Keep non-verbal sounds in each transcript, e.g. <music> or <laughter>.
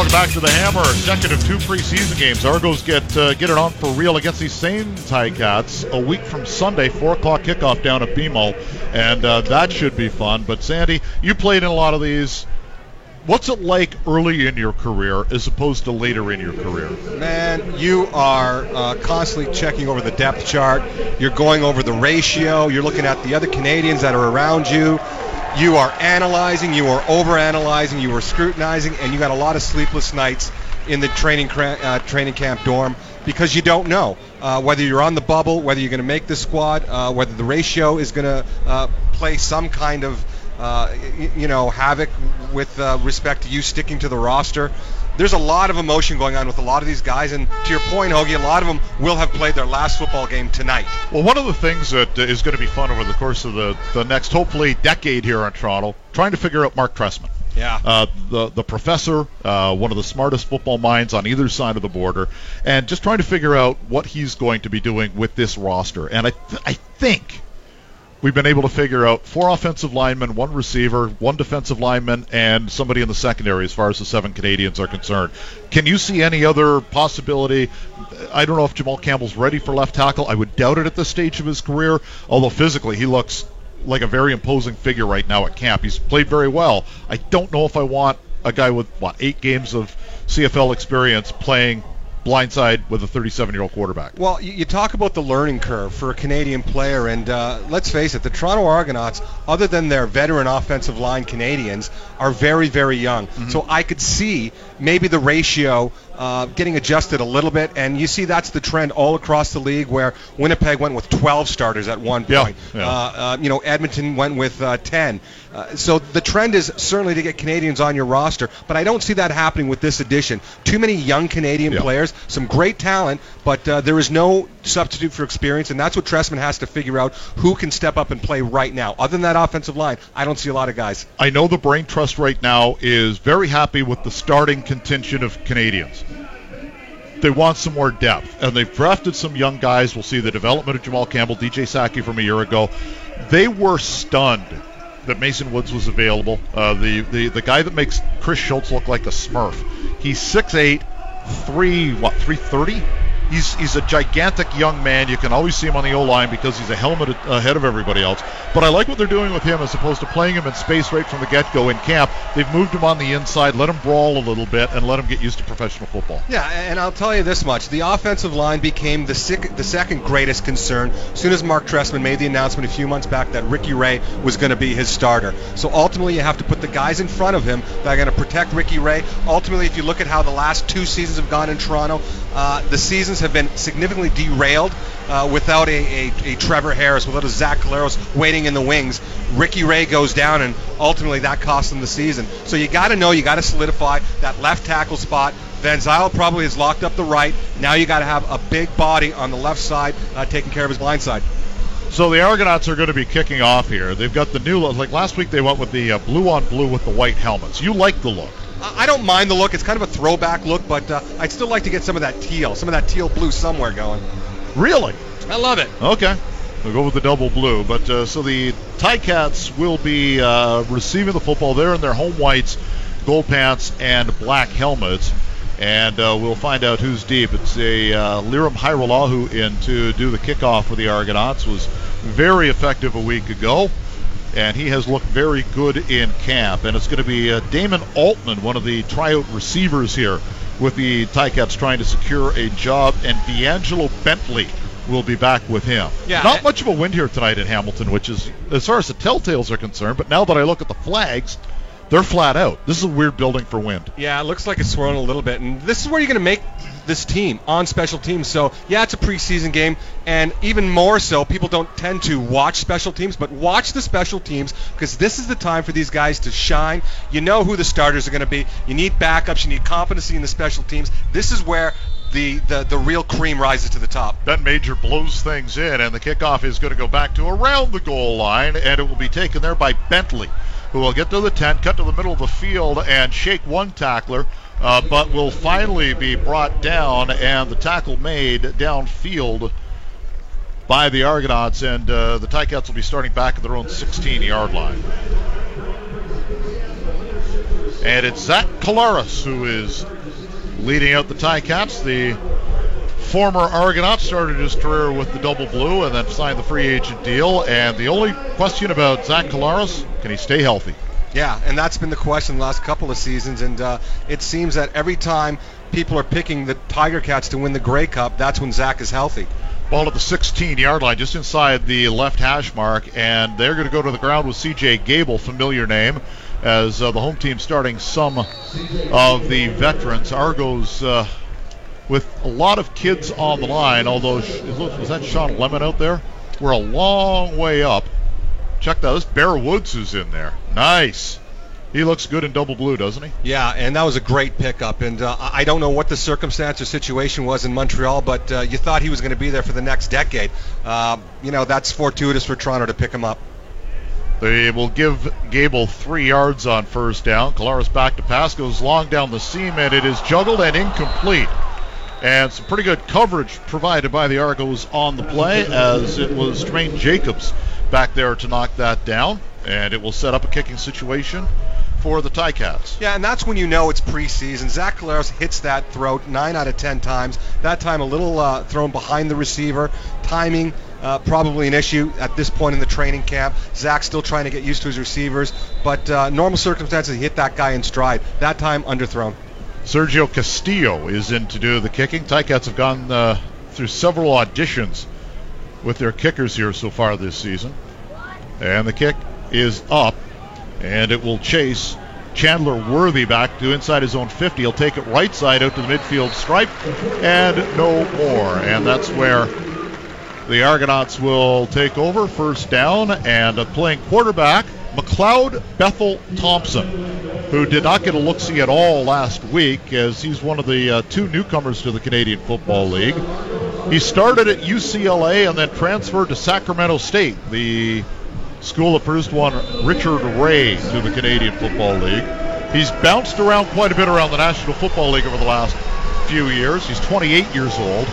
Welcome back to the Hammer. Second of two preseason games. Argos get uh, get it on for real against these same Ticats a week from Sunday, four o'clock kickoff down at BMO, and uh, that should be fun. But Sandy, you played in a lot of these. What's it like early in your career as opposed to later in your career? Man, you are uh, constantly checking over the depth chart. You're going over the ratio. You're looking at the other Canadians that are around you you are analyzing, you are overanalyzing, you are scrutinizing, and you got a lot of sleepless nights in the training uh, training camp dorm because you don't know uh, whether you're on the bubble, whether you're going to make the squad, uh, whether the ratio is going to uh, play some kind of uh, you know havoc with uh, respect to you sticking to the roster there's a lot of emotion going on with a lot of these guys. And to your point, Hoagie, a lot of them will have played their last football game tonight. Well, one of the things that is going to be fun over the course of the, the next, hopefully, decade here in Toronto, trying to figure out Mark Trestman. Yeah. Uh, the the professor, uh, one of the smartest football minds on either side of the border, and just trying to figure out what he's going to be doing with this roster. And I th- I think we've been able to figure out four offensive linemen, one receiver, one defensive lineman, and somebody in the secondary as far as the seven Canadians are concerned. Can you see any other possibility? I don't know if Jamal Campbell's ready for left tackle. I would doubt it at this stage of his career, although physically he looks like a very imposing figure right now at camp. He's played very well. I don't know if I want a guy with, what, eight games of CFL experience playing blindside with a 37 year old quarterback. Well, you, talk about the learning curve for a Canadian player, and uh, let's face it, the Toronto Argonauts, other than their veteran offensive line Canadians, are very, very young. Mm-hmm. So I could see maybe the ratio uh, getting adjusted a little bit, and you see that's the trend all across the league where Winnipeg went with 12 starters at one point. Yeah, yeah. Uh, uh you know, Edmonton went with uh, 10. Uh, so the trend is certainly to get Canadians on your roster, but I don't see that happening with this addition. Too many young Canadian yeah. players, some great talent, but uh, there is no substitute for experience, and that's what Trestman has to figure out who can step up and play right now. Other than that offensive line, I don't see a lot of guys. I know the brain trust right now is very happy with the starting contention of Canadians they want some more depth, and they've drafted some young guys. We'll see the development of Jamal Campbell, DJ Sackey from a year ago. They were stunned that Mason Woods was available. Uh, the, the the guy that makes Chris Schultz look like a Smurf. He's 6'8", three what three thirty? He's he's a gigantic young man. You can always see him on the O line because he's a helmet ahead of everybody else. But I like what they're doing with him as opposed to playing him in space right from the get-go in camp. They've moved him on the inside, let him brawl a little bit, and let him get used to professional football. Yeah, and I'll tell you this much: the offensive line became the sick, the second greatest concern as soon as Mark Trestman made the announcement a few months back that Ricky Ray was going to be his starter. So ultimately, you have to put the guys in front of him that are going to protect Ricky Ray. Ultimately, if you look at how the last two seasons have gone in Toronto, uh, the seasons have been significantly derailed uh, without a, a, a, Trevor Harris, without a Zach Collaros waiting in the wings. Ricky Ray goes down, and ultimately that costs them the season. So you got to know, you got to solidify that left tackle spot. Van Zeyl probably has locked up the right. Now you got to have a big body on the left side uh, taking care of his blind side. So the Argonauts are going to be kicking off here. They've got the new look. like last week they went with the uh, blue on blue with the white helmets. You like the look? I don't mind the look. It's kind of a throwback look, but uh, I'd still like to get some of that teal, some of that teal blue somewhere going. Really? I love it. Okay. We'll go with the double blue. But uh, so the Ticats will be uh, receiving the football. They're in their home whites, gold pants, and black helmets. And uh, we'll find out who's deep. It's a uh, Lirim Hajrullahu in to do the kickoff for the Argonauts. Was very effective a week ago and he has looked very good in camp. And it's going to be uh, Damon Altman, one of the tryout receivers here, with the Ticats trying to secure a job, and D'Angelo Bentley will be back with him. Yeah, Not much of a wind here tonight in Hamilton, which is, as far as the telltales are concerned, but now that I look at the flags, they're flat out. This is a weird building for wind. Yeah, it looks like it's swirling a little bit, and this is where you're going to make this team on special teams. So yeah, it's a preseason game, and even more so, people don't tend to watch special teams, but watch the special teams because this is the time for these guys to shine. You know who the starters are going to be. You need backups. You need competency in the special teams. This is where the, the, the real cream rises to the top. Ben Major blows things in, and the kickoff is going to go back to around the goal line, and it will be taken there by Bentley who will get to the 10, cut to the middle of the field, and shake one tackler, uh, but will finally be brought down, and the tackle made downfield by the Argonauts, and uh, the Ticats will be starting back at their own 16 yard line. And it's Zach Collaros who is leading out the Ticats. The former Argonaut started his career with the double blue and then signed the free agent deal. And the only question about Zach Collaros, can he stay healthy? Yeah, and that's been the question the last couple of seasons. And uh, it seems that every time people are picking the Tiger Cats to win the Grey Cup, that's when Zach is healthy. Ball at the 16 yard line, just inside the left hash mark, and they're going to go to the ground with CJ Gable, familiar name, as uh, the home team starting some of the veterans. Argos uh, with a lot of kids on the line, although, was that Shawn Lemon out there? We're a long way up. Check that. This Bear Woods is in there. Nice. He looks good in double blue, doesn't he? Yeah, and that was a great pickup. And uh, I don't know what the circumstance or situation was in Montreal, but uh, you thought he was going to be there for the next decade. Uh, you know, that's fortuitous for Toronto to pick him up. They will give Gable three yards on first down. Collaros back to pass, goes long down the seam, and it is juggled and incomplete. And some pretty good coverage provided by the Argos on the play as it was Jermaine Jacobs back there to knock that down. And it will set up a kicking situation for the Ticats. Yeah, and that's when you know it's preseason. Zach Collaros hits that throat nine out of ten times. That time a little uh, thrown behind the receiver. Timing uh, probably an issue at this point in the training camp. Zach's still trying to get used to his receivers, but uh, normal circumstances, he hit that guy in stride. That time underthrown. Sergio Castillo is in to do the kicking. Ticats have gone uh, through several auditions with their kickers here so far this season. And the kick is up and it will chase Chandler Worthy back to inside his own 50. He'll take it right side out to the midfield stripe and no more. And that's where the Argonauts will take over first down and playing quarterback McLeod Bethel Thompson, who did not get a look see at all last week as he's one of the uh, two newcomers to the Canadian Football League. He started at UCLA and then transferred to Sacramento State, the school that produced one Richard Ray to the Canadian Football League. He's bounced around quite a bit around the National Football League over the last few years. He's 28 years old,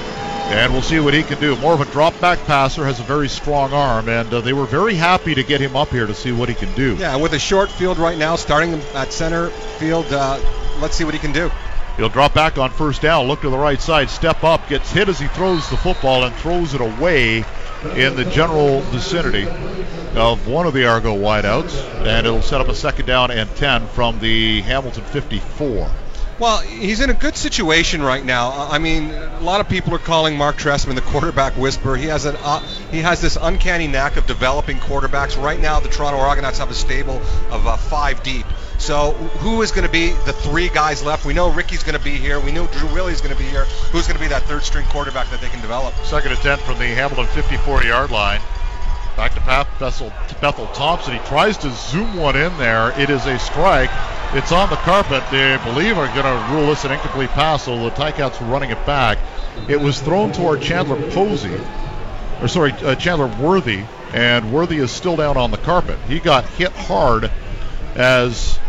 and we'll see what he can do. More of a drop back passer, has a very strong arm, and uh, they were very happy to get him up here to see what he can do. Yeah, with a short field right now, starting at center field, uh, let's see what he can do. He'll drop back on first down, look to the right side, step up, gets hit as he throws the football, and throws it away in the general vicinity of one of the Argo wideouts, and it'll set up a second down and 10 from the Hamilton 54. Well, he's in a good situation right now. I mean, a lot of people are calling Mark Trestman the quarterback whisperer. He has an uh, he has this uncanny knack of developing quarterbacks. Right now, the Toronto Argonauts have a stable of uh, five deep. So who is going to be the three guys left? We know Ricky's going to be here. We know Drew Willy's going to be here. Who's going to be that third string quarterback that they can develop? Second attempt from the Hamilton 54 yard line. Back to Pat Bethel, Bethel Thompson. He tries to zoom one in there. It is a strike. It's on the carpet. They believe are going to rule this an incomplete pass, so the Ticats running it back. It was thrown toward Chandler Posey, or sorry, uh, Chandler Worthy, and Worthy is still down on the carpet. He got hit hard as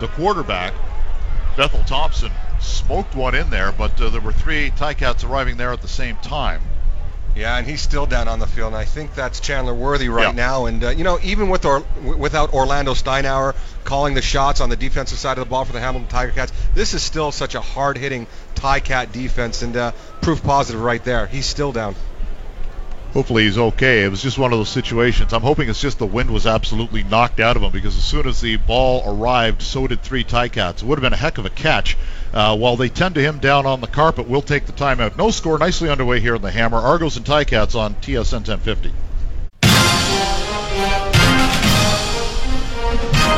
the quarterback, Bethel Thompson, smoked one in there, but uh, there were three Ticats arriving there at the same time. Yeah, and he's still down on the field, and I think that's Chandler Worthy right yeah. now. And uh, you know, even with or, without Orlando Steinauer calling the shots on the defensive side of the ball for the Hamilton Tiger Cats, this is still such a hard-hitting Ticat defense, and uh, proof positive right there. He's still down hopefully he's okay. It was just one of those situations. I'm hoping it's just the wind was absolutely knocked out of him because as soon as the ball arrived, so did three Ticats. It would have been a heck of a catch. Uh, while they tend to him down on the carpet, we'll take the timeout. No score, nicely underway here in the Hammer. Argos and Ticats on TSN 1050.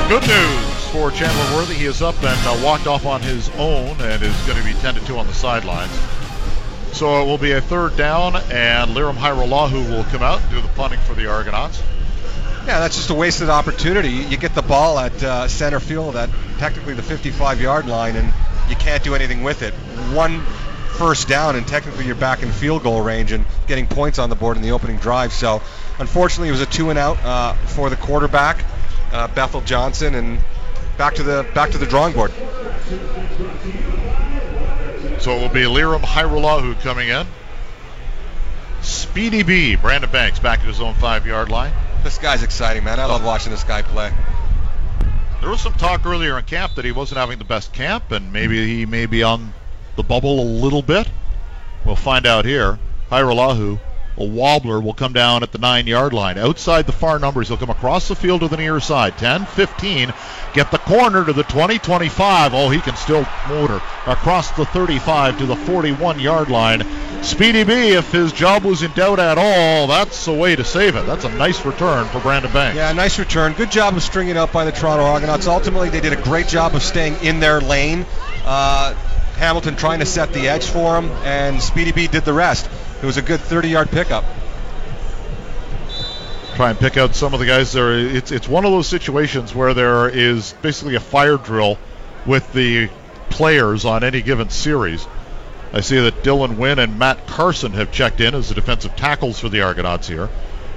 Good news for Chandler Worthy. He is up and uh, walked off on his own and is going to be tended to on the sidelines. So it will be a third down, and Lirim Hajrullahu will come out and do the punting for the Argonauts. Yeah, that's just a wasted opportunity. You get the ball at uh, center field at technically the 55-yard line, and you can't do anything with it. One first down, and technically you're back in field goal range and getting points on the board in the opening drive. So, unfortunately, it was a two and out uh, for the quarterback, uh, Bethel Johnson, and back to the back to the drawing board. So it will be Lirim Hajrullahu coming in. Speedy B, Brandon Banks back at his own five yard line. This guy's exciting, man. I love watching this guy play. There was some talk earlier in camp that he wasn't having the best camp, and maybe he may be on the bubble a little bit. We'll find out here. Hajrullahu, a wobbler, will come down at the nine yard line. Outside the far numbers, he'll come across the field to the near side. 10, 15, get the corner to the 20, 25. Oh, he can still motor across the 35 to the 41 yard line. Speedy B, if his job was in doubt at all, that's the way to save it. That's a nice return for Brandon Banks. Yeah, nice return. Good job of stringing up by the Toronto Argonauts. Ultimately, they did a great job of staying in their lane. Uh, Hamilton trying to set the edge for him, and Speedy B did the rest. It was a good 30-yard pickup. Try and pick out some of the guys there. It's it's one of those situations where there is basically a fire drill with the players on any given series. I see that Dylan Wynn and Matt Carson have checked in as the defensive tackles for the Argonauts here.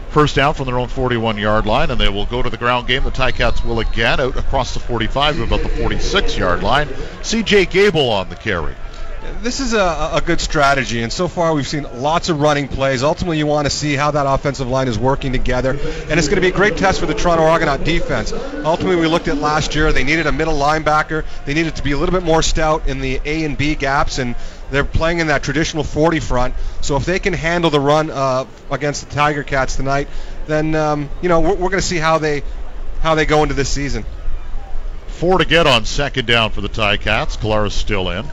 First down from their own 41 yard line, and they will go to the ground game. The Ticats will again out across the 45 to about the 46 yard line. CJ Gable on the carry. This is a, a good strategy, and so far we've seen lots of running plays. Ultimately, you want to see how that offensive line is working together, and it's going to be a great test for the Toronto Argonaut defense. Ultimately, we looked at last year; they needed a middle linebacker. They needed to be a little bit more stout in the A and B gaps, and they're playing in that traditional 40 front. So if they can handle the run uh, against the Tiger Cats tonight, then um, you know we're, we're going to see how they how they go into this season. Four to get on second down for the Ticats. Collaros still in.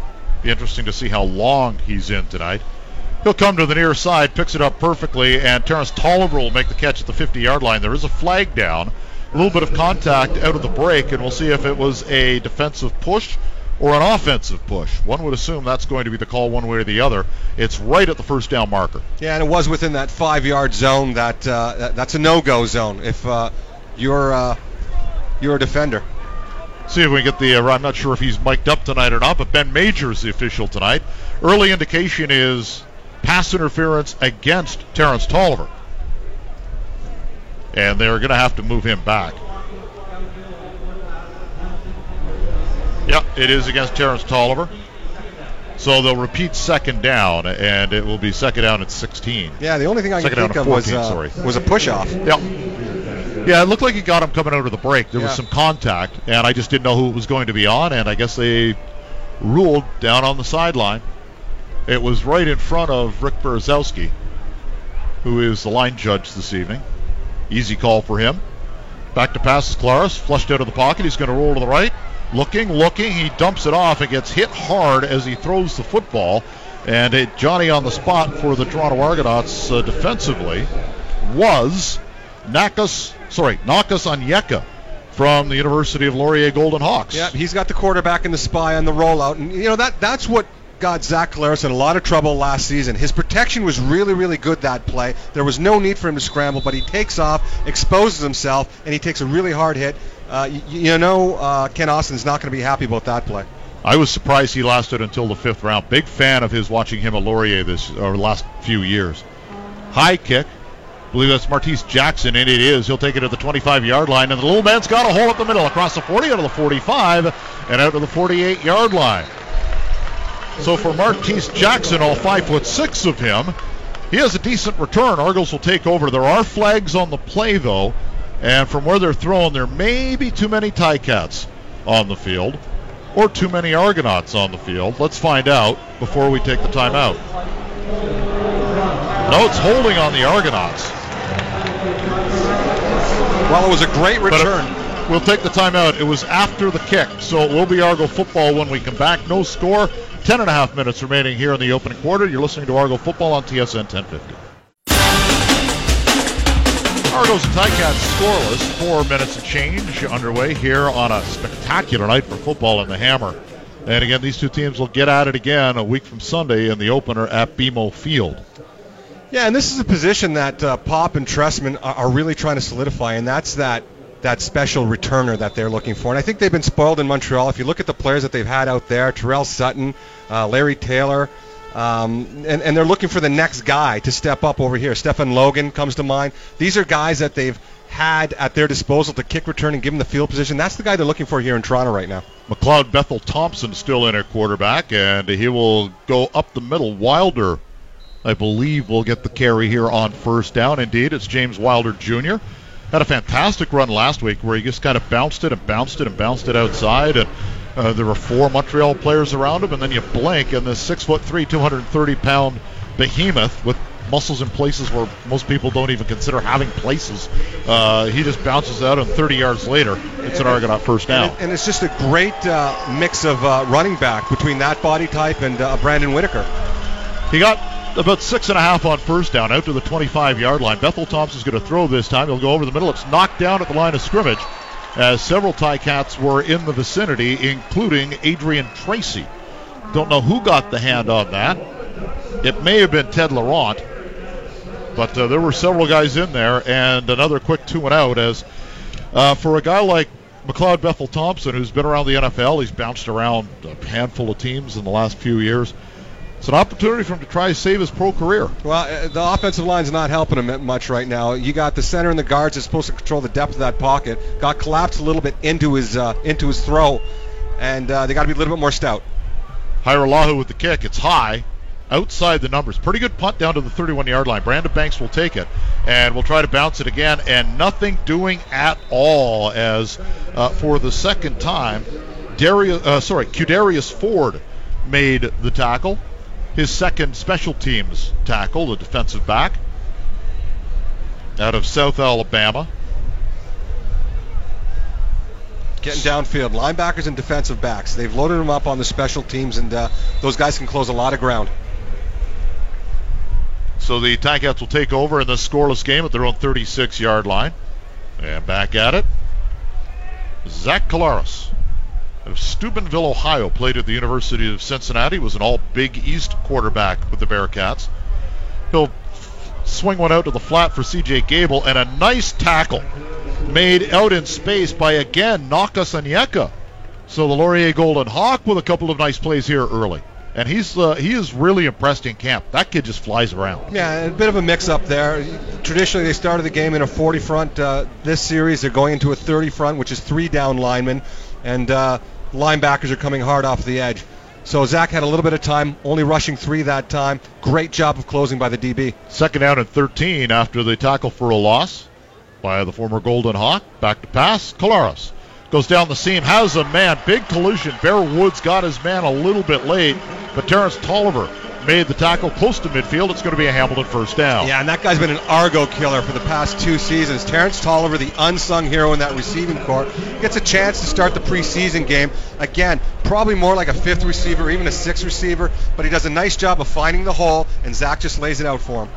Be interesting to see how long he's in tonight. He'll come to the near side, picks it up perfectly, and Terrence Toliver will make the catch at the 50 yard line. There is a flag down, a little bit of contact out of the break, and we'll see if it was a defensive push or an offensive push. One would assume that's going to be the call one way or the other. It's right at the first down marker. Yeah, and it was within that five yard zone. That, uh, that's a no go zone if uh, you're uh, you're a defender. See if we can get the. Uh, I'm not sure if he's mic'd up tonight or not, but Ben Major is the official tonight. Early indication is pass interference against Terrence Toliver. And they're going to have to move him back. Yep, it is against Terrence Toliver. So they'll repeat second down, and it will be second down at 16. Yeah, the only thing I second can think of 14, was, uh, was a push off. Yep. Yeah, it looked like he got him coming out of the break. There Yeah. was some contact, and I just didn't know who it was going to be on, and I guess they ruled down on the sideline. It was right in front of Rick Berezowski, who is the line judge this evening. Easy call for him. Back to pass is Collaros, flushed out of the pocket. He's going to roll to the right. Looking, looking. He dumps it off and gets hit hard as he throws the football. And it, Johnny on the spot for the Toronto Argonauts uh, defensively was Nakas, sorry, Nakas Onyeka from the University of Laurier Golden Hawks. Yeah, he's got the quarterback and the spy on the rollout, and you know that that's what got Zach Collaros in a lot of trouble last season. His protection was really, really good that play. There was no need for him to scramble, but he takes off, exposes himself, and he takes a really hard hit. Uh, you, you know, uh, Kent Austin's not going to be happy about that play. I was surprised he lasted until the fifth round. Big fan of his watching him at Laurier this or last few years. High kick. Believe that's Martese Jackson, and it is. He'll take it to the 25 yard line, and the little man's got a hole up the middle across the 40, out of the 45, and out to the 48 yard line. So for Martese Jackson, all five foot six of him, he has a decent return. Argos will take over. There are flags on the play, though, and from where they're thrown, there may be too many Ticats on the field or too many Argonauts on the field. Let's find out before we take the timeout. No, it's holding on the Argonauts. Well, it was a great return. it- we'll take the timeout. It was after the kick, so it will be Argo football when we come back. No score. Ten and a half minutes remaining here in the opening quarter. You're listening to Argo football on TSN 1050. Argos and Ticats scoreless. Four minutes of change underway here on a spectacular night for football in the Hammer. And again, these two teams will get at it again a week from Sunday in the opener at BMO Field. Yeah, and this is a position that uh, Popp and Trestman are, really trying to solidify, and that's that that special returner that they're looking for. And I think they've been spoiled in Montreal. If you look at the players that they've had out there, Terrell Sutton, uh, Larry Taylor, um, and, and they're looking for the next guy to step up over here. Stefan Logan comes to mind. These are guys that they've had at their disposal to kick return and give them the field position. That's the guy they're looking for here in Toronto right now. McLeod Bethel Thompson still in at quarterback, and he will go up the middle. Wilder, I believe, will get the carry here on first down. Indeed, it's James Wilder Jr. had a fantastic run last week where he just kind of bounced it and bounced it and bounced it outside. And uh, there were four Montreal players around him, and then you blink, and this six foot three, 230 pound behemoth with muscles in places where most people don't even consider having places. Uh, he just bounces out, and 30 yards later, it's an Argonaut first down. And, and it's just a great uh, mix of uh, running back between that body type and uh, Brandon Whitaker. He got about six and a half on first down out to the 25 yard line. Bethel Thompson's going to throw this time. He'll go over the middle. It's knocked down at the line of scrimmage as several Ticats were in the vicinity, including Adrian Tracy. Don't know who got the hand on that. It may have been Ted Laurent, but uh, there were several guys in there, and another quick two and out. As uh, for a guy like McLeod Bethel Thompson, who's been around the NFL, he's bounced around a handful of teams in the last few years. It's an opportunity for him to try to save his pro career. Well, uh, the offensive line's not helping him much right now. You got the center and the guards that's supposed to control the depth of that pocket. Got collapsed a little bit into his uh, into his throw, and uh, they got to be a little bit more stout. Hajrullahu with the kick. It's high, outside the numbers. Pretty good punt down to the 31-yard line. Brandon Banks will take it, and we'll try to bounce it again, and nothing doing at all. As uh, for the second time, Darius, uh, sorry, Qudarius Ford made the tackle his second special teams tackle, the defensive back out of South Alabama. Getting downfield, linebackers and defensive backs. They've loaded them up on the special teams, and uh, those guys can close a lot of ground. So the Ticats will take over in this scoreless game at their own 36-yard line. And back at it, Zach Collaros of Steubenville, Ohio, played at the University of Cincinnati, was an all Big East quarterback with the Bearcats. He'll swing one out to the flat for CJ Gable, and a nice tackle made out in space by, again, Nakas Onyeka. So the Laurier Golden Hawk with a couple of nice plays here early. And he's uh, he is really impressed in camp. That kid just flies around. Yeah, a bit of a mix-up there. Traditionally, they started the game in a 40 front. Uh, this series, they're going into a 30 front, which is three down linemen. And uh, linebackers are coming hard off the edge. So Zach had a little bit of time, only rushing three that time. Great job of closing by the DB. Second down and 13 after the tackle for a loss by the former Golden Hawk. Back to pass. Collaros goes down the seam, has a man. Big collision. Bear Woods got his man a little bit late, but Terrence Toliver made the tackle close to midfield. It's going to be a Hamilton first down. Yeah, and that guy's been an Argo killer for the past two seasons. Terrence Toliver, the unsung hero in that receiving corps, gets a chance to start the preseason game. Again, probably more like a fifth receiver, even a sixth receiver, but he does a nice job of finding the hole, and Zach just lays it out for him.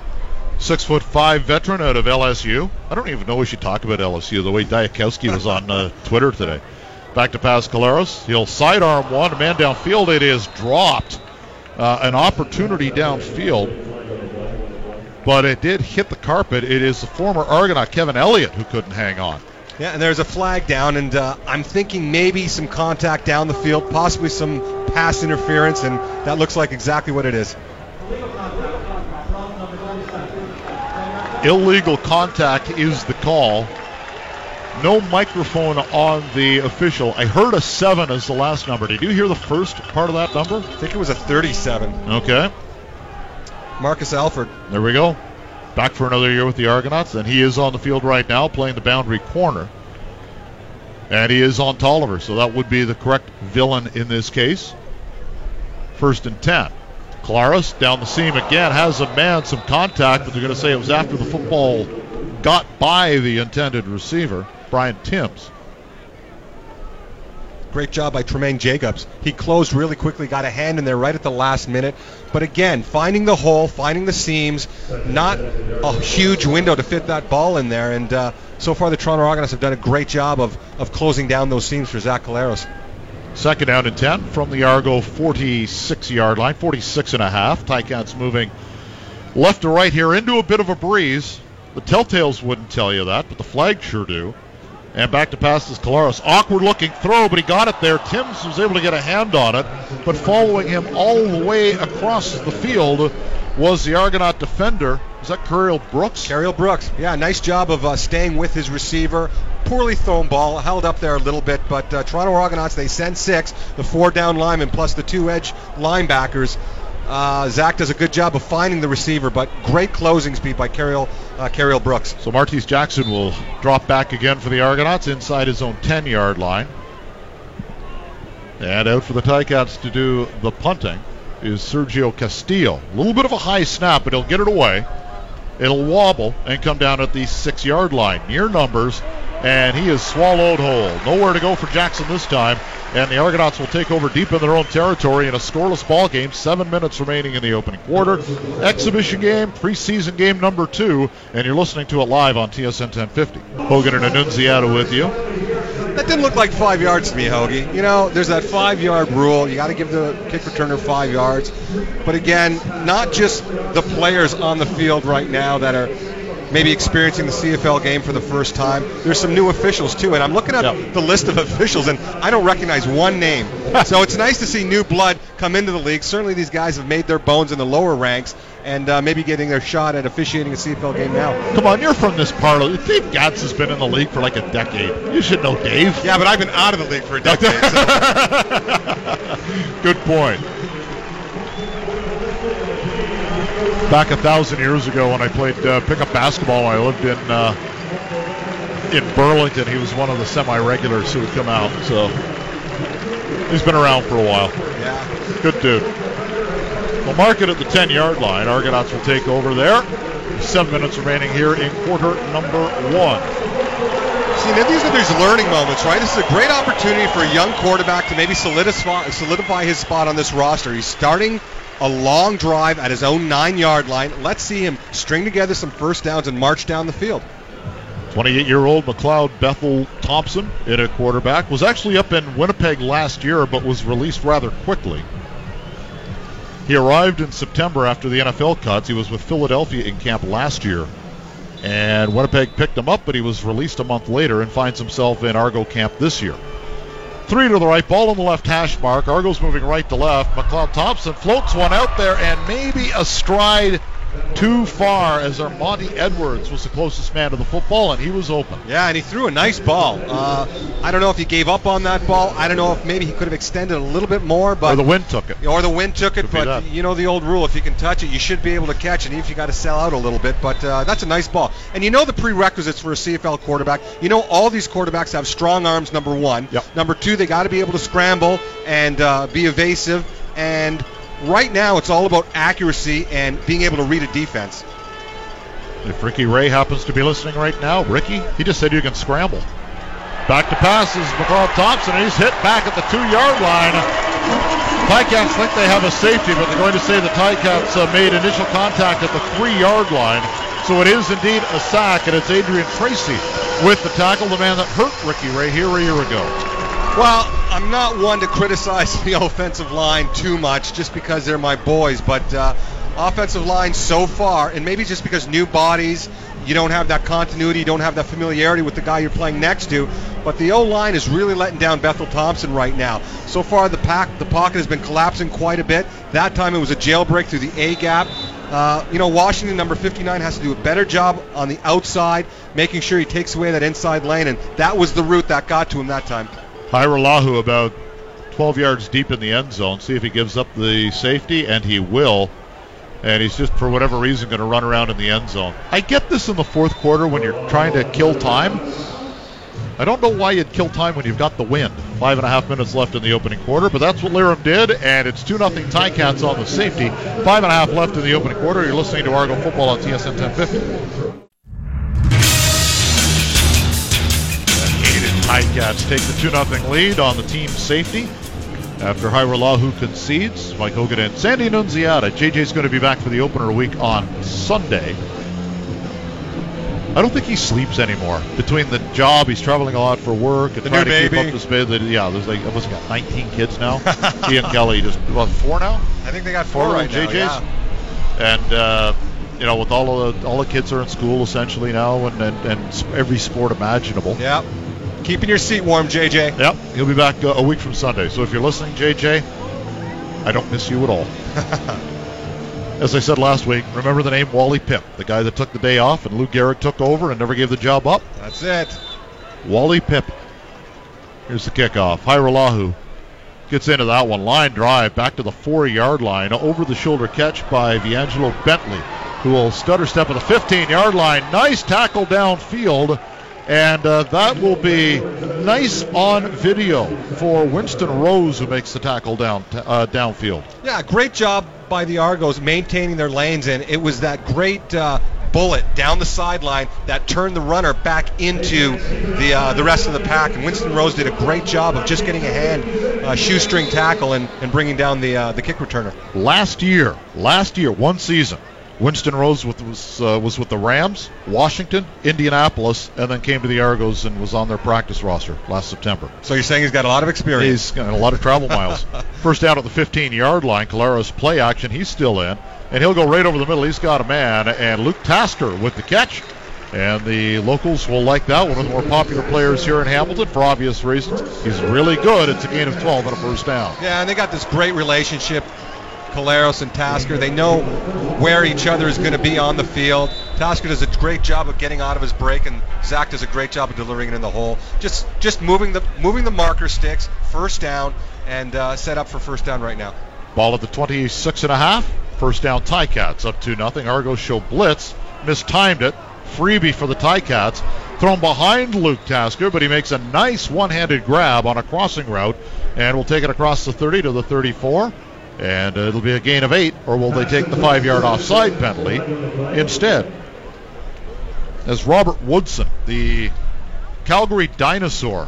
Six foot five veteran out of LSU. I don't even know we should talk about LSU the way Diakowski was on uh, Twitter today. Back to pass Collaros. He'll sidearm one. Man downfield. It is dropped uh, an opportunity downfield, but it did hit the carpet. It is the former Argonaut Kevin Elliott who couldn't hang on. Yeah, and there's a flag down, and uh, I'm thinking maybe some contact down the field, possibly some pass interference, and that looks like exactly what it is. Illegal contact is the call. No microphone on the official. I heard a 7 as the last number. Did you hear the first part of that number? I think it was a 37. Okay. Marcus Alford. There we go. Back for another year with the Argonauts, and he is on the field right now playing the boundary corner. And he is on Toliver, so that would be the correct villain in this case. First and 10. Collaros down the seam again, has a man, some contact, but they're going to say it was after the football got by the intended receiver. Brian Timms. Great job by Tremaine Jacobs. He closed really quickly, got a hand in there right at the last minute. But again, finding the hole, finding the seams, not a huge window to fit that ball in there. And uh, so far, the Toronto Argonauts have done a great job of, of closing down those seams for Zach Collaros. Second down and 10 from the Argo 46 yard line, 46 and a half. Ticats moving left to right here into a bit of a breeze. The Telltales wouldn't tell you that, but the flags sure do. And back to pass is Collaros. Awkward looking throw, but he got it there. Timms was able to get a hand on it, but following him all the way across the field was the Argonaut defender. Is that Cariel Brooks? Cariel Brooks. Yeah, nice job of uh, staying with his receiver. Poorly thrown ball, held up there a little bit, but uh, Toronto Argonauts, they send six, the four down linemen plus the two edge linebackers. Uh, Zach does a good job of finding the receiver, but great closing speed by Cariel, uh, Cariel Brooks. So Martese Jackson will drop back again for the Argonauts inside his own 10 yard line. And out for the Ticats to do the punting is Sergio Castillo. A little bit of a high snap, but he'll get it away. It'll wobble and come down at the six yard line. Near numbers, and he is swallowed whole. Nowhere to go for Jackson this time, and the Argonauts will take over deep in their own territory in a scoreless ball game. Seven minutes remaining in the opening quarter. Exhibition game, preseason game number two, and you're listening to it live on TSN 1050. Hogan and Annunziata with you. That didn't look like five yards to me, Hoagie. You know, there's that five yard rule. You got to give the kick returner five yards. But again, not just the players on the field right now that are maybe experiencing the CFL game for the first time. There's some new officials too, and I'm looking at Yep. the list of officials, and I don't recognize one name. <laughs> so it's nice to see new blood come into the league. Certainly, these guys have made their bones in the lower ranks, and uh, maybe getting their shot at officiating a CFL game now. Come on, you're from this part of Dave Gatz has been in the league for like a decade. You should know Dave. Yeah, but I've been out of the league for a decade. <laughs> Good point. Back a thousand years ago when I played uh, pickup basketball, I lived in uh, in Burlington. He was one of the semi-regulars who would come out. So he's been around for a while. yeah. Good dude. We'll mark it at the 10-yard line. Argonauts will take over there. Seven minutes remaining here in quarter number one. See, these are these learning moments, right? This is a great opportunity for a young quarterback to maybe solidify, solidify his spot on this roster. He's starting a long drive at his own nine-yard line. Let's see him string together some first downs and march down the field. 28-year-old McLeod Bethel Thompson in a quarterback was actually up in Winnipeg last year, but was released rather quickly. He arrived in September after the NFL cuts. He was with Philadelphia in camp last year, and Winnipeg picked him up, but he was released a month later and finds himself in Argo camp this year. Three to the right, ball on the left hash mark. Argo's moving right to left. McLeod Thompson floats one out there, and maybe a stride too far as Armani Edwards was the closest man to the football, and he was open. Yeah, and he threw a nice ball. Uh, I don't know if he gave up on that ball. I don't know if maybe he could have extended a little bit more, but Or the wind took it. or the wind took it. Could But you know the old rule: if you can touch it, you should be able to catch it, even if you got to sell out a little bit. But uh, that's a nice ball. And you know the prerequisites for a CFL quarterback. You know all these quarterbacks have strong arms. Number one. Yep. Number two, they got to be able to scramble and uh, be evasive. And right now, it's all about accuracy and being able to read a defense. If Ricky Ray happens to be listening right now, Ricky, he just said you can scramble. Back to pass is McLeod Thompson, he's hit back at the two-yard line. Ticats think they have a safety, but they're going to say the Ticats uh, made initial contact at the three-yard line. So it is indeed a sack, and it's Adrian Tracy with the tackle, the man that hurt Ricky Ray here a year ago. Well, I'm not one to criticize <laughs> the offensive line too much just because they're my boys, but uh, offensive line so far, and maybe just because new bodies, you don't have that continuity, you don't have that familiarity with the guy you're playing next to. But the O line is really letting down Bethel Thompson right now. So far, the pack, the pocket has been collapsing quite a bit. That time, it was a jailbreak through the A gap. Uh, you know, Washington number 59 has to do a better job on the outside, making sure he takes away that inside lane, and that was the route that got to him that time. Hajrullahu about 12 yards deep in the end zone. See if he gives up the safety, and he will. And he's just, for whatever reason, going to run around in the end zone. I get this in the fourth quarter when you're trying to kill time. I don't know why you'd kill time when you've got the wind. Five and a half minutes left in the opening quarter, but that's what Lirim did, and it's 2 0 Ticats on the safety. Five and a half left in the opening quarter. You're listening to Argo Football on TSN 1050. Ticats take the 2 0 lead on the team safety after Hajrullahu concedes. Mike Hogan and Sandy Annunziata. JJ's going to be back for the opener week on Sunday. I don't think he sleeps anymore. Between the job, he's traveling a lot for work and The trying to keep up to speed. The- Yeah, there's like, what's he got, 19 kids now? <laughs> he and Kelly just, what, four now? I think they got Four four right now. JJs? yeah. And, uh, you know, with all of the, all the kids are in school essentially now and, and, and every sport imaginable. Yep. Keeping your seat warm, JJ. Yep, he'll be back uh, a week from Sunday. So if you're listening, JJ, I don't miss you at all. <laughs> As I said last week, remember the name Wally Pipp, the guy that took the day off and Lou Gehrig took over and never gave the job up? That's it. Wally Pipp. Here's the kickoff. Hajrullahu gets into that one. Line drive back to the four yard line. Over the shoulder catch by D'Angelo Bentley, who will stutter step at the 15 yard line. Nice tackle downfield. And uh, that will be nice on video for Winston Rose, who makes the tackle down uh, downfield. Yeah, great job by the Argos maintaining their lanes, and it was that great uh, bullet down the sideline that turned the runner back into the uh, the rest of the pack. And Winston Rose did a great job of just getting a hand uh, shoestring tackle and, and bringing down the uh, the kick returner. Last year, last year, one season, Winston Rose with, was uh, was with the Rams, Washington, Indianapolis, and then came to the Argos and was on their practice roster last September. So you're saying he's got a lot of experience? He's got a lot of travel <laughs> miles. First down at the 15-yard line, Collaros play action. He's still in, and he'll go right over the middle. He's got a man, and Luke Tasker with the catch. And the locals will like that. One of the more popular players here in Hamilton for obvious reasons. He's really good. It's a gain of 12 and a first down. Yeah, and they got this great relationship. Collaros and Tasker. They know where each other is going to be on the field. Tasker does a great job of getting out of his break, and Zach does a great job of delivering it in the hole. Just just moving the moving the marker sticks, first down, and uh, set up for first down right now. Ball at the 26 and a half. First down, Ticats up to nothing. Argos show blitz, mistimed it. Freebie for the Ticats. Thrown behind Luke Tasker, but he makes a nice one-handed grab on a crossing route, and will take it across the 30 to the 34. And it'll be a gain of eight, or will they take the five yard offside penalty instead? As Robert Woodson, the Calgary dinosaur,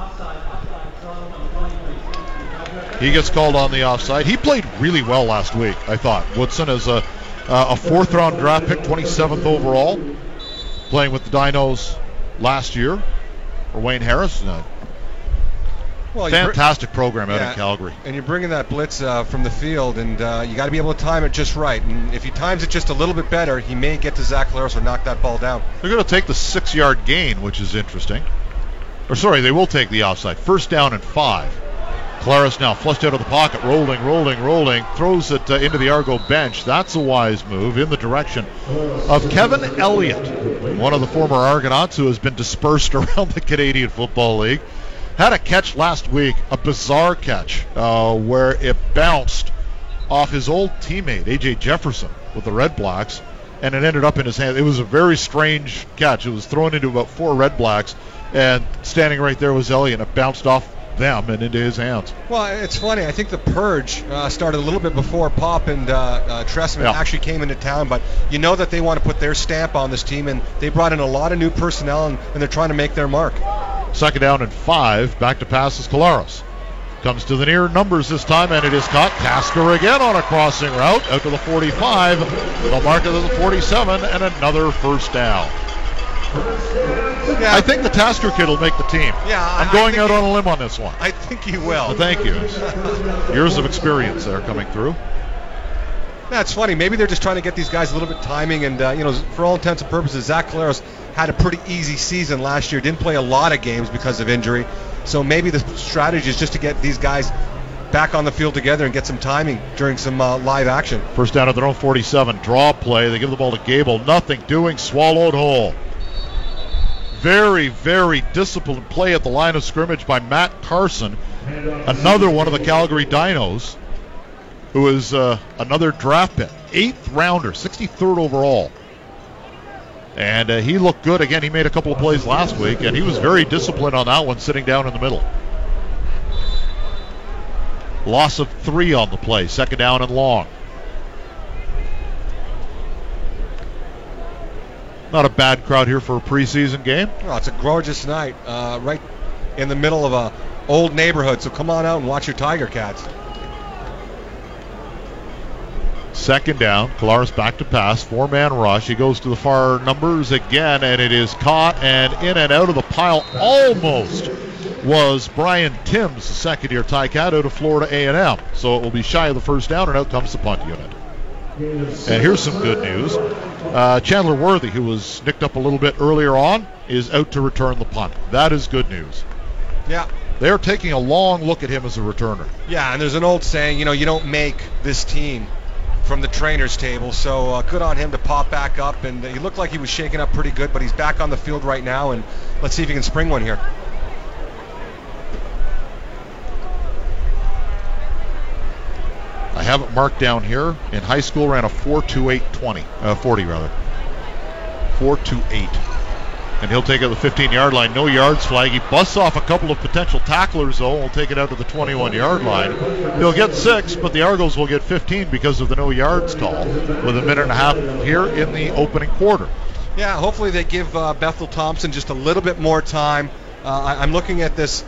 he gets called on the offside. He played really well last week, I thought. Woodson is a, uh, a fourth round draft pick, 27th overall, playing with the Dinos last year. Or Wayne Harris, well, fantastic br- program out yeah, in Calgary. And you're bringing that blitz uh, from the field, and uh, you got to be able to time it just right. And if he times it just a little bit better, he may get to Zach Collaros or knock that ball down. They're going to take the six-yard gain, which is interesting. Or sorry, they will take the offside. First down and five. Collaros now flushed out of the pocket, rolling, rolling, rolling, throws it uh, into the Argo bench. That's a wise move in the direction of Kevin Elliott, one of the former Argonauts who has been dispersed <laughs> around the Canadian Football League had a catch last week, a bizarre catch, uh, where it bounced off his old teammate AJ Jefferson with the Red Blacks, and it ended up in his hand. It was a very strange catch. It was thrown into about four Red Blacks, and standing right there was Elliott, and it bounced off them and into his hands. Well, it's funny. I think the purge uh, started a little bit before Popp and uh, uh, Trestman yeah. actually came into town, but you know that they want to put their stamp on this team, and they brought in a lot of new personnel, and, and they're trying to make their mark. Second down and five. Back to pass is Collaros. Comes to the near numbers this time, and it is caught. Tasker again on a crossing route out to the 45. The mark of the 47, and another first down. Yeah. I think the Tasker kid will make the team. Yeah, I'm going out on a limb on this one. I think he will. Well, thank you. Years of experience there coming through. That's funny. Maybe they're just trying to get these guys a little bit timing, and uh, you know, for all intents and purposes, Zach Collaros had a pretty easy season last year. Didn't play a lot of games because of injury. So maybe the strategy is just to get these guys back on the field together and get some timing during some uh, live action. First down at their own 47. Draw play. They give the ball to Gable. Nothing doing. Swallowed whole. Very, very disciplined play at the line of scrimmage by Matt Carson, another one of the Calgary Dinos, who is uh, another draft pick, eighth rounder, 63rd overall. And uh, he looked good again. He made a couple of plays last week, and he was very disciplined on that one, sitting down in the middle. Loss of three on the play, second down and long. Not a bad crowd here for a preseason game. Well, it's a gorgeous night, uh, right in the middle of a old neighborhood. So come on out and watch your Tiger Cats. Second down. Collaros back to pass. Four man rush. He goes to the far numbers again, and it is caught and in and out of the pile almost was Brian Timms, the second year Ticat out of Florida A&M. So it will be shy of the first down, and out comes the punt unit. And here's some good news. Uh, Chandler Worthy, who was nicked up a little bit earlier on, is out to return the punt. That is good news. Yeah. They're taking a long look at him as a returner. Yeah, and there's an old saying, you know, you don't make this team from the trainer's table. So uh, good on him to pop back up, and he looked like he was shaking up pretty good, but he's back on the field right now, and let's see if he can spring one here. I have it marked down here. In high school, ran a 4.28.20, uh, 40 rather. 4.28. And he'll take it to the 15 yard line. No yards flag. He busts off a couple of potential tacklers, though. Will take it out to the 21 yard line. He'll get six, but the Argos will get 15 because of the no yards call with a minute and a half here in the opening quarter. Yeah, hopefully they give uh, Bethel Thompson just a little bit more time. Uh, I, I'm looking at this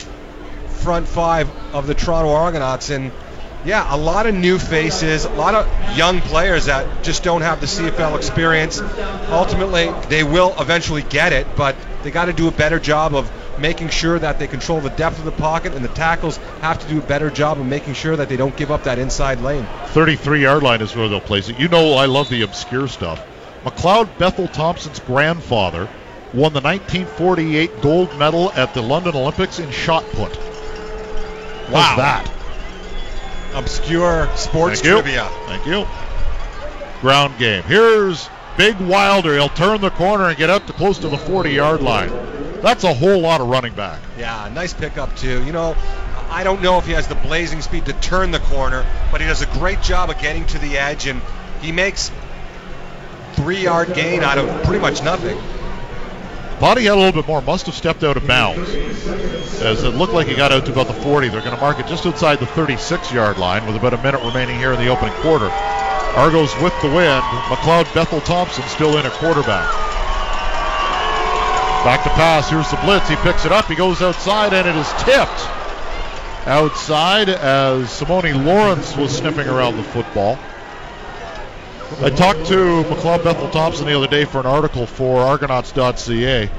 front five of the Toronto Argonauts, and yeah, a lot of new faces, a lot of young players that just don't have the CFL experience. Ultimately, they will eventually get it, but they got to do a better job of making sure that they control the depth of the pocket, and the tackles have to do a better job of making sure that they don't give up that inside lane. 33 yard line is where they'll place it. You know, I love the obscure stuff. McLeod Bethel Thompson's grandfather won the 1948 gold medal at the London Olympics in shot put. Wow. How's that? Obscure sports Thank trivia. Thank you. Ground game. Here's Big Wilder. He'll turn the corner and get up to close to the 40 yard line. That's a whole lot of running back. Yeah, nice pickup too. You know, I don't know if he has the blazing speed to turn the corner, but he does a great job of getting to the edge, and he makes three-yard gain out of pretty much nothing. He had a little bit more. Must have stepped out of bounds. As it looked like he got out to about the 40. They're going to mark it just outside the 36 yard line with about a minute remaining here in the opening quarter. Argos with the win. McLeod Bethel Thompson still in at quarterback. Back to pass. Here's the blitz. He picks it up. He goes outside, and it is tipped outside as Simoni Lawrence was sniffing around the football. I talked to McLeod Bethel Thompson the other day for an article for Argonauts.ca,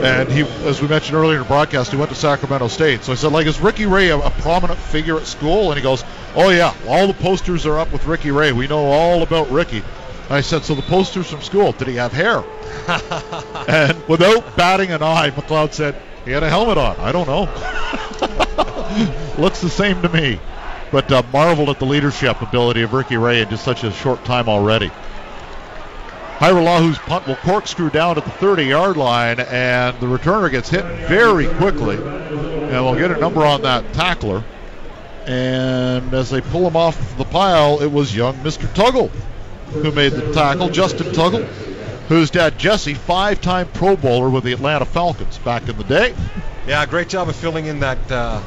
and he, as we mentioned earlier in the broadcast, he went to Sacramento State. So I said, like, is Ricky Ray a, a prominent figure at school? And he goes, oh yeah, all the posters are up with Ricky Ray. We know all about Ricky. I said, so the posters from school, did he have hair? <laughs> and without batting an eye, McLeod said, he had a helmet on. I don't know. <laughs> Looks the same to me but uh, marveled at the leadership ability of Ricky Ray in just such a short time already. Hajrullahu's punt will corkscrew down at the 30 yard line, and the returner gets hit very quickly. And we'll get a number on that tackler. And as they pull him off the pile, it was young Mr. Tuggle who made the tackle, Justin Tuggle, whose dad Jesse, five time Pro Bowler with the Atlanta Falcons back in the day. Yeah, great job of filling in that uh,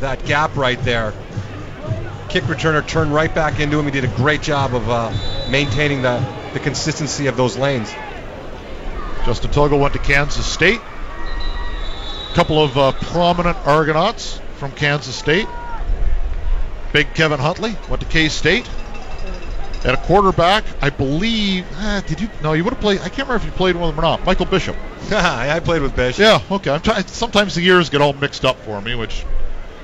that gap right there. Kick returner turned right back into him. He did a great job of uh, maintaining the, the consistency of those lanes. Justin Tuggle went to Kansas State. A couple of uh, prominent Argonauts from Kansas State. Big Kevin Huntley went to K State. At a quarterback, I believe. ah, did you? No, you would have played. I can't remember if you played with him or not. Michael Bishop. <laughs> I played with Bishop. Yeah. Okay. I'm trying. Sometimes the years get all mixed up for me, which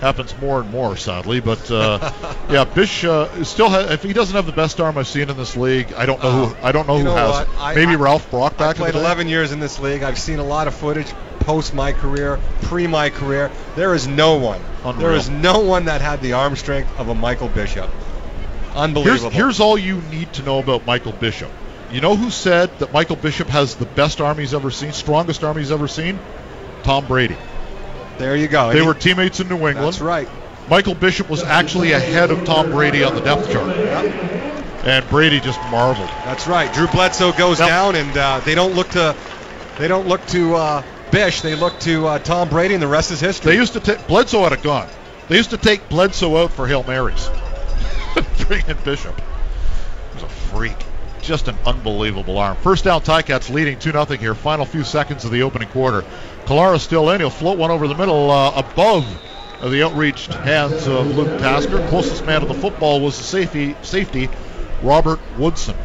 happens more and more, sadly. But uh, <laughs> yeah, Bish uh, still has. If he doesn't have the best arm I've seen in this league, I don't know who. I don't know Uh, who know has. I- Maybe I- Ralph Brock I back in played the day. 11 years in this league. I've seen a lot of footage post my career, pre my career. There is no one. Unreal. There is no one that had the arm strength of a Michael Bishop. Here's, Unbelievable. here's all you need to know about Michael Bishop. You know who said that Michael Bishop has the best arm he's ever seen, strongest arm he's ever seen? Tom Brady. There you go. They And were teammates in New England. That's right. Michael Bishop was actually ahead of Tom Brady on the depth chart, Yep. and Brady just marveled. That's right. Drew Bledsoe goes Yep. down, and uh, they don't look to they don't look to uh, Bish. They look to uh, Tom Brady, and the rest is history. They used to take Bledsoe had a gun. They used to take Bledsoe out for Hail Marys. <laughs> Bring in Bishop. He was a freak. Just an unbelievable arm. First down, Ticats leading 2 0 here. Final few seconds of the opening quarter. Collaros still in. He'll float one over the middle uh, above the outreached hands of Luke Tasker. Closest man to the football was the safety, safety Robert Woodson.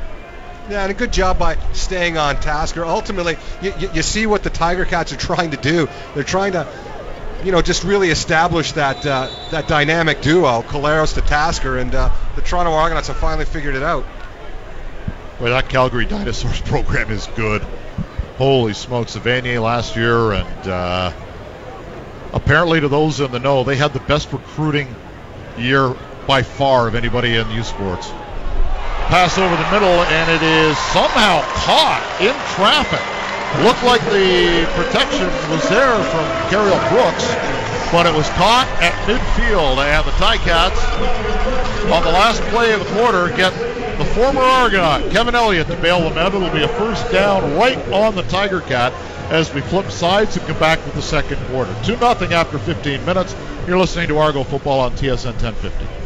Yeah, and a good job by staying on Tasker. Ultimately, you, you, you see what the Tiger Cats are trying to do. They're trying to, you know, just really establish that uh, that dynamic duo, Collaros to Tasker, and uh, the Toronto Argonauts have finally figured it out. Well, that Calgary Dinosaurs <laughs> program is good. Holy smokes, Savanier last year, and uh, apparently to those in the know, they had the best recruiting year by far of anybody in U Sports. Pass over the middle, and it is somehow caught in traffic. Looked like the protection was there from Cariel Brooks, but it was caught at midfield, and the Ticats on the last play of the quarter get the former Argonaut, Kevin Elliott, to bail them out. It'll be a first down right on the Tiger Cat as we flip sides and come back with the second quarter. 2 0 after 15 minutes. You're listening to Argo Football on TSN 1050.